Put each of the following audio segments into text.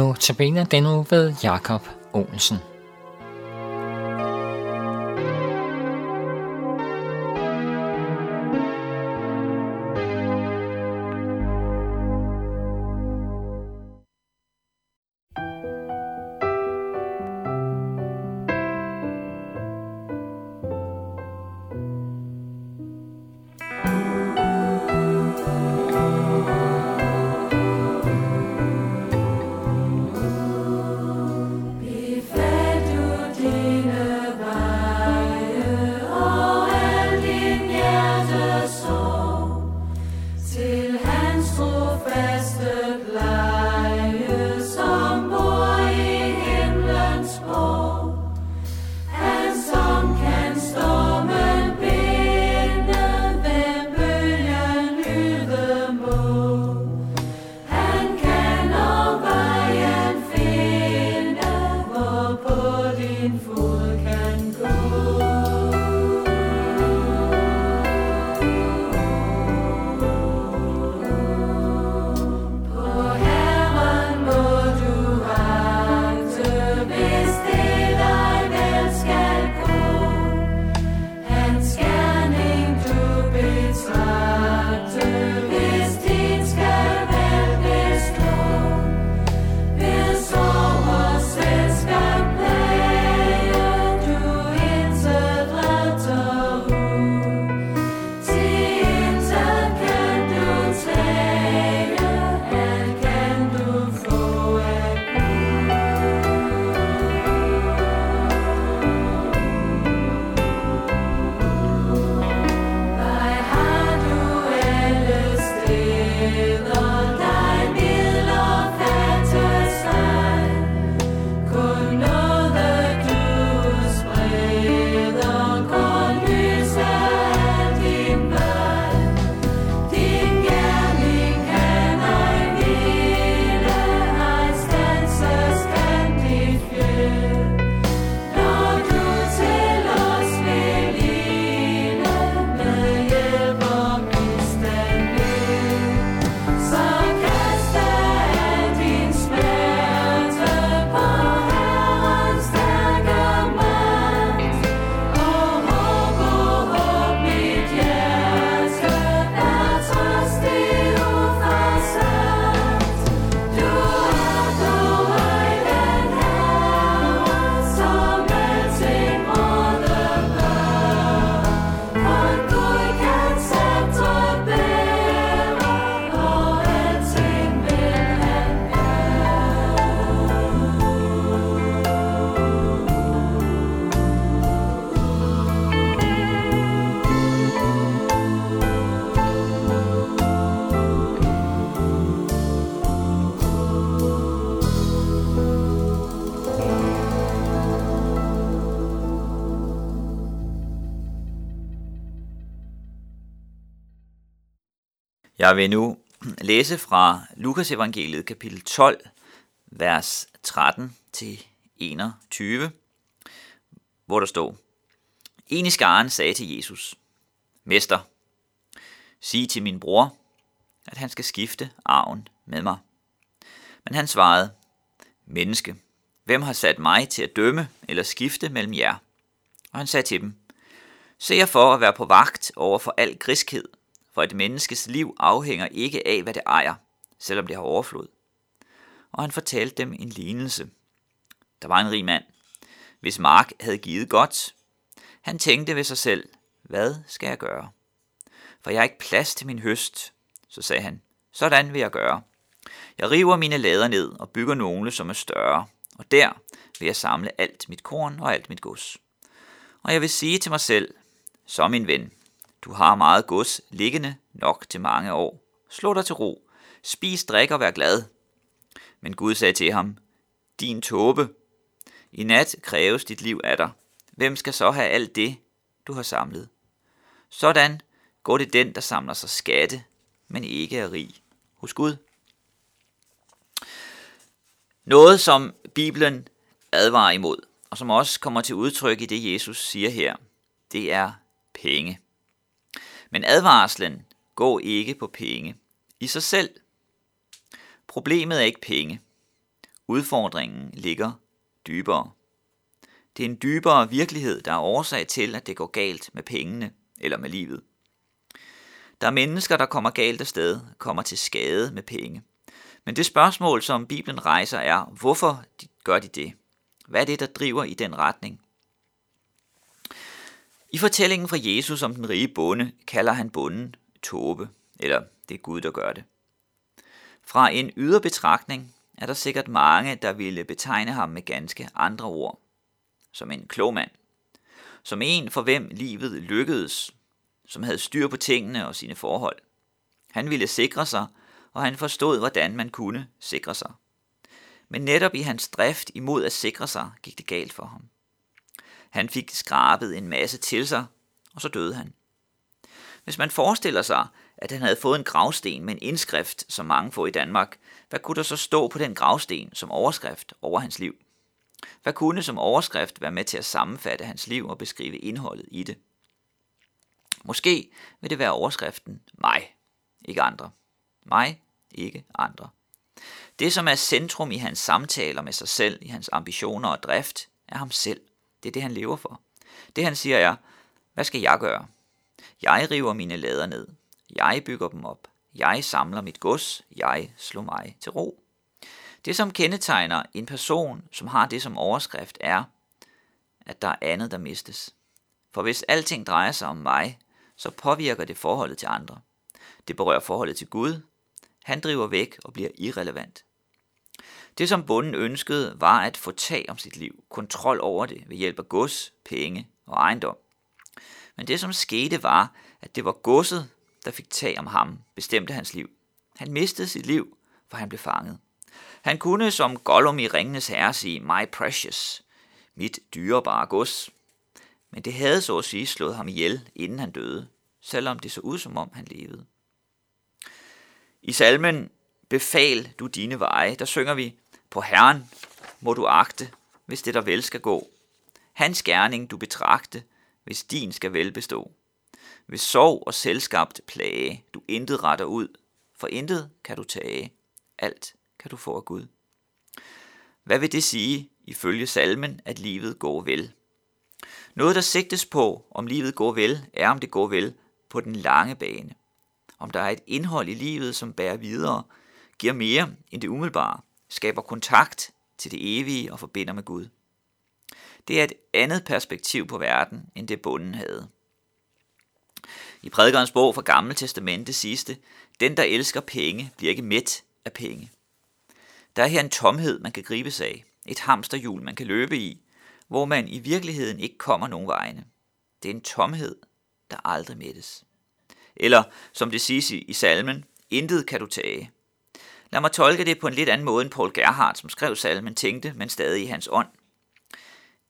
Notabene den nu ved Jakob Olsen. Jeg vil nu læse fra Lukas evangeliet kapitel 12, vers 13 til 21, hvor der står, En i skaren sagde til Jesus, Mester, sig til min bror, at han skal skifte arven med mig. Men han svarede, Menneske, hvem har sat mig til at dømme eller skifte mellem jer? Og han sagde til dem, Se jer for at være på vagt over for al griskhed, for et menneskes liv afhænger ikke af, hvad det ejer, selvom det har overflod. Og han fortalte dem en lignelse. Der var en rig mand, hvis mark havde givet godt. Han tænkte ved sig selv, hvad skal jeg gøre? For jeg har ikke plads til min høst. Så sagde han, sådan vil jeg gøre. Jeg river mine lader ned og bygger nogle, som er større, og der vil jeg samle alt mit korn og alt mit gods. Og jeg vil sige til mig selv, så min ven, du har meget gods liggende nok til mange år. Slå dig til ro. Spis, drik og vær glad. Men Gud sagde til ham, din tåbe, i nat kræves dit liv af dig. Hvem skal så have alt det, du har samlet? Sådan går det den, der samler sig skatte, men ikke er rig hos Gud. Noget, som Bibelen advarer imod, og som også kommer til udtryk i det, Jesus siger her, det er penge. Men advarslen går ikke på penge i sig selv. Problemet er ikke penge. Udfordringen ligger dybere. Det er en dybere virkelighed, der er årsag til, at det går galt med pengene eller med livet. Der er mennesker, der kommer galt afsted, kommer til skade med penge. Men det spørgsmål, som Bibelen rejser, er, hvorfor gør de det? Hvad er det, der driver i den retning? I fortællingen fra Jesus om den rige bonde, kalder han bonden tåbe, eller det er Gud, der gør det. Fra en ydre betragtning er der sikkert mange, der ville betegne ham med ganske andre ord. Som en klog mand. Som en, for hvem livet lykkedes, som havde styr på tingene og sine forhold. Han ville sikre sig, og han forstod, hvordan man kunne sikre sig. Men netop i hans drift imod at sikre sig, gik det galt for ham. Han fik skrabet en masse til sig, og så døde han. Hvis man forestiller sig, at han havde fået en gravsten med en indskrift, som mange får i Danmark, hvad kunne der så stå på den gravsten som overskrift over hans liv? Hvad kunne som overskrift være med til at sammenfatte hans liv og beskrive indholdet i det? Måske vil det være overskriften mig, ikke andre. Mig, ikke andre. Det, som er centrum i hans samtaler med sig selv, i hans ambitioner og drift, er ham selv. Det er det, han lever for. Det, han siger, er, hvad skal jeg gøre? Jeg river mine lader ned. Jeg bygger dem op. Jeg samler mit gods. Jeg slår mig til ro. Det, som kendetegner en person, som har det som overskrift, er, at der er andet, der mistes. For hvis alting drejer sig om mig, så påvirker det forholdet til andre. Det berører forholdet til Gud. Han driver væk og bliver irrelevant. Det, som bunden ønskede, var at få tag om sit liv, kontrol over det ved hjælp af gods, penge og ejendom. Men det, som skete, var, at det var godset, der fik tag om ham, bestemte hans liv. Han mistede sit liv, for han blev fanget. Han kunne som Gollum i Ringenes Herre sige, my precious, mit dyrebare gods. Men det havde så at sige slået ham ihjel, inden han døde, selvom det så ud som om han levede. I salmen Befal du dine veje, der synger vi, på Herren må du agte, hvis det der vel skal gå. Hans gerning du betragte, hvis din skal velbestå. Hvis sorg og selskabt plage, du intet retter ud, for intet kan du tage, alt kan du få af Gud. Hvad vil det sige, ifølge salmen, at livet går vel? Noget, der sigtes på, om livet går vel, er om det går vel på den lange bane. Om der er et indhold i livet, som bærer videre, giver mere end det umiddelbare, skaber kontakt til det evige og forbinder med Gud. Det er et andet perspektiv på verden, end det bunden havde. I prædikernes bog fra Gamle Testamente siges det, den der elsker penge, bliver ikke mæt af penge. Der er her en tomhed, man kan gribe sig af, et hamsterhjul, man kan løbe i, hvor man i virkeligheden ikke kommer nogen vegne. Det er en tomhed, der aldrig mættes. Eller, som det siges i salmen, intet kan du tage. Lad mig tolke det på en lidt anden måde end Paul Gerhardt, som skrev salmen, tænkte, men stadig i hans ånd.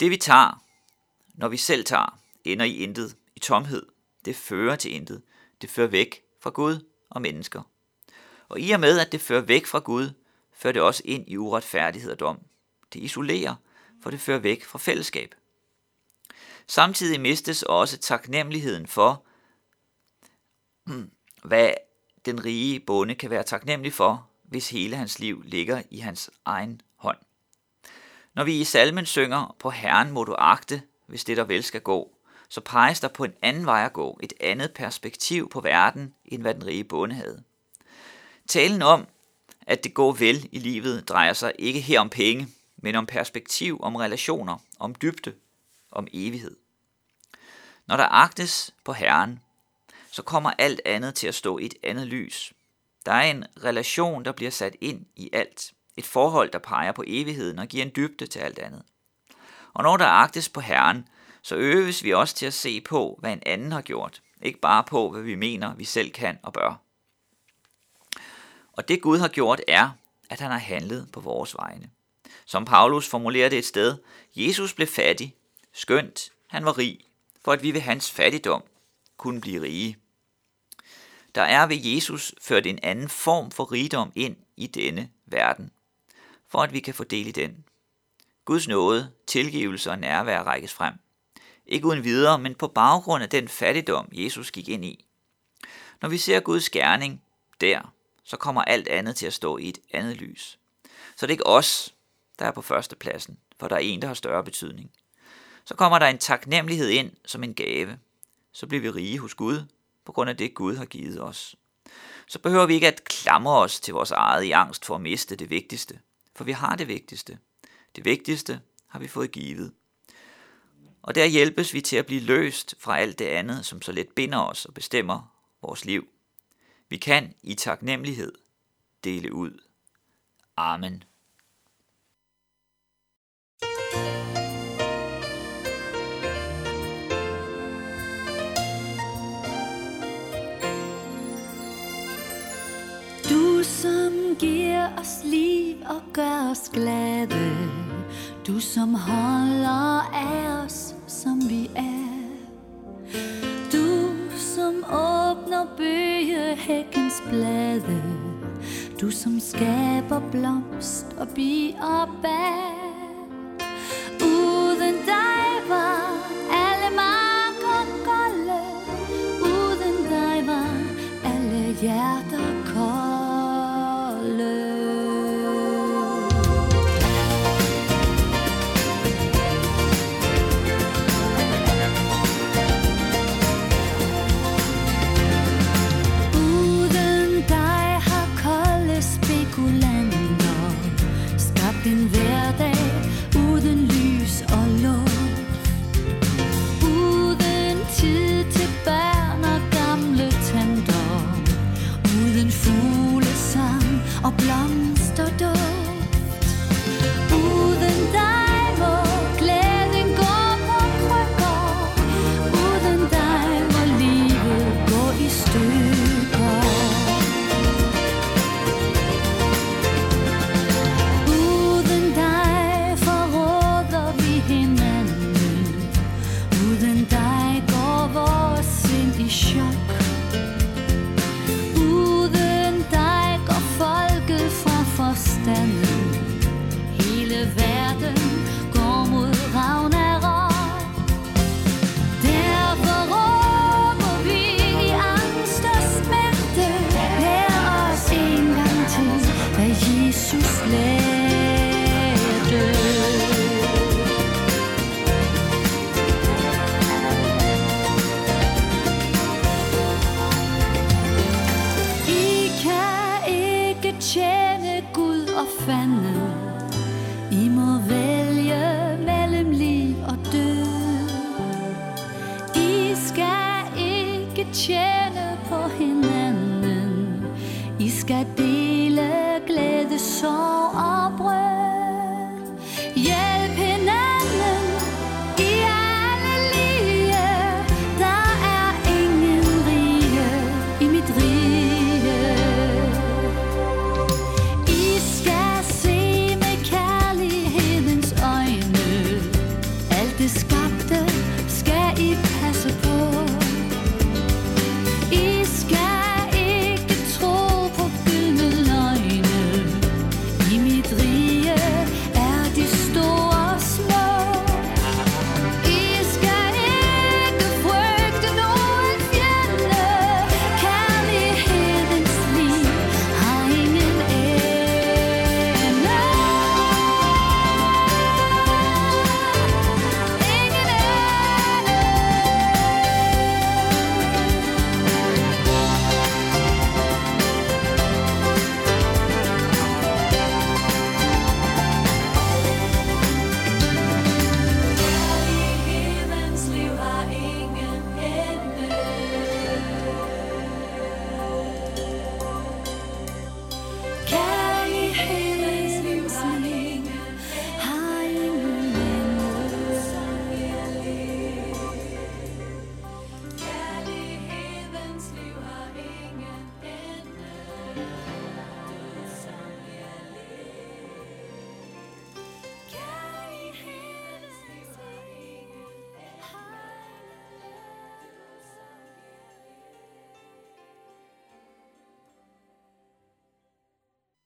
Det vi tager, når vi selv tager, ender i intet, i tomhed. Det fører til intet. Det fører væk fra Gud og mennesker. Og i og med, at det fører væk fra Gud, fører det også ind i uretfærdighed og dom. Det isolerer, for det fører væk fra fællesskab. Samtidig mistes også taknemmeligheden for, hvad den rige bonde kan være taknemmelig for, hvis hele hans liv ligger i hans egen hånd. Når vi i salmen synger, på Herren må du agte, hvis det der vel skal gå, så peges der på en anden vej at gå, et andet perspektiv på verden, end hvad den rige bonde havde. Talen om, at det går vel i livet, drejer sig ikke her om penge, men om perspektiv, om relationer, om dybde, om evighed. Når der agtes på Herren, så kommer alt andet til at stå i et andet lys. Der er en relation, der bliver sat ind i alt. Et forhold, der peger på evigheden og giver en dybde til alt andet. Og når der agtes på Herren, så øves vi også til at se på, hvad en anden har gjort. Ikke bare på, hvad vi mener, vi selv kan og bør. Og det Gud har gjort er, at han har handlet på vores vegne. Som Paulus formulerer det et sted, Jesus blev fattig, skønt, han var rig, for at vi ved hans fattigdom kunne blive rige. Der er ved Jesus ført en anden form for rigdom ind i denne verden, for at vi kan fordele den. Guds nåde, tilgivelse og nærvær rækkes frem. Ikke uden videre, men på baggrund af den fattigdom, Jesus gik ind i. Når vi ser Guds gerning der, så kommer alt andet til at stå i et andet lys. Så det er ikke os, der er på førstepladsen, for der er en, der har større betydning. Så kommer der en taknemmelighed ind som en gave. Så bliver vi rige hos Gud, på grund af det, Gud har givet os. Så behøver vi ikke at klamre os til vores eget i angst for at miste det vigtigste, for vi har det vigtigste. Det vigtigste har vi fået givet. Og der hjælpes vi til at blive løst fra alt det andet, som så let binder os og bestemmer vores liv. Vi kan i taknemmelighed dele ud. Amen. Som giver os liv og gør os glade. Du som holder af os, som vi er. Du som åbner bøgehækkens blade. Du som skaber blomst og bi og bær. Uden dig 却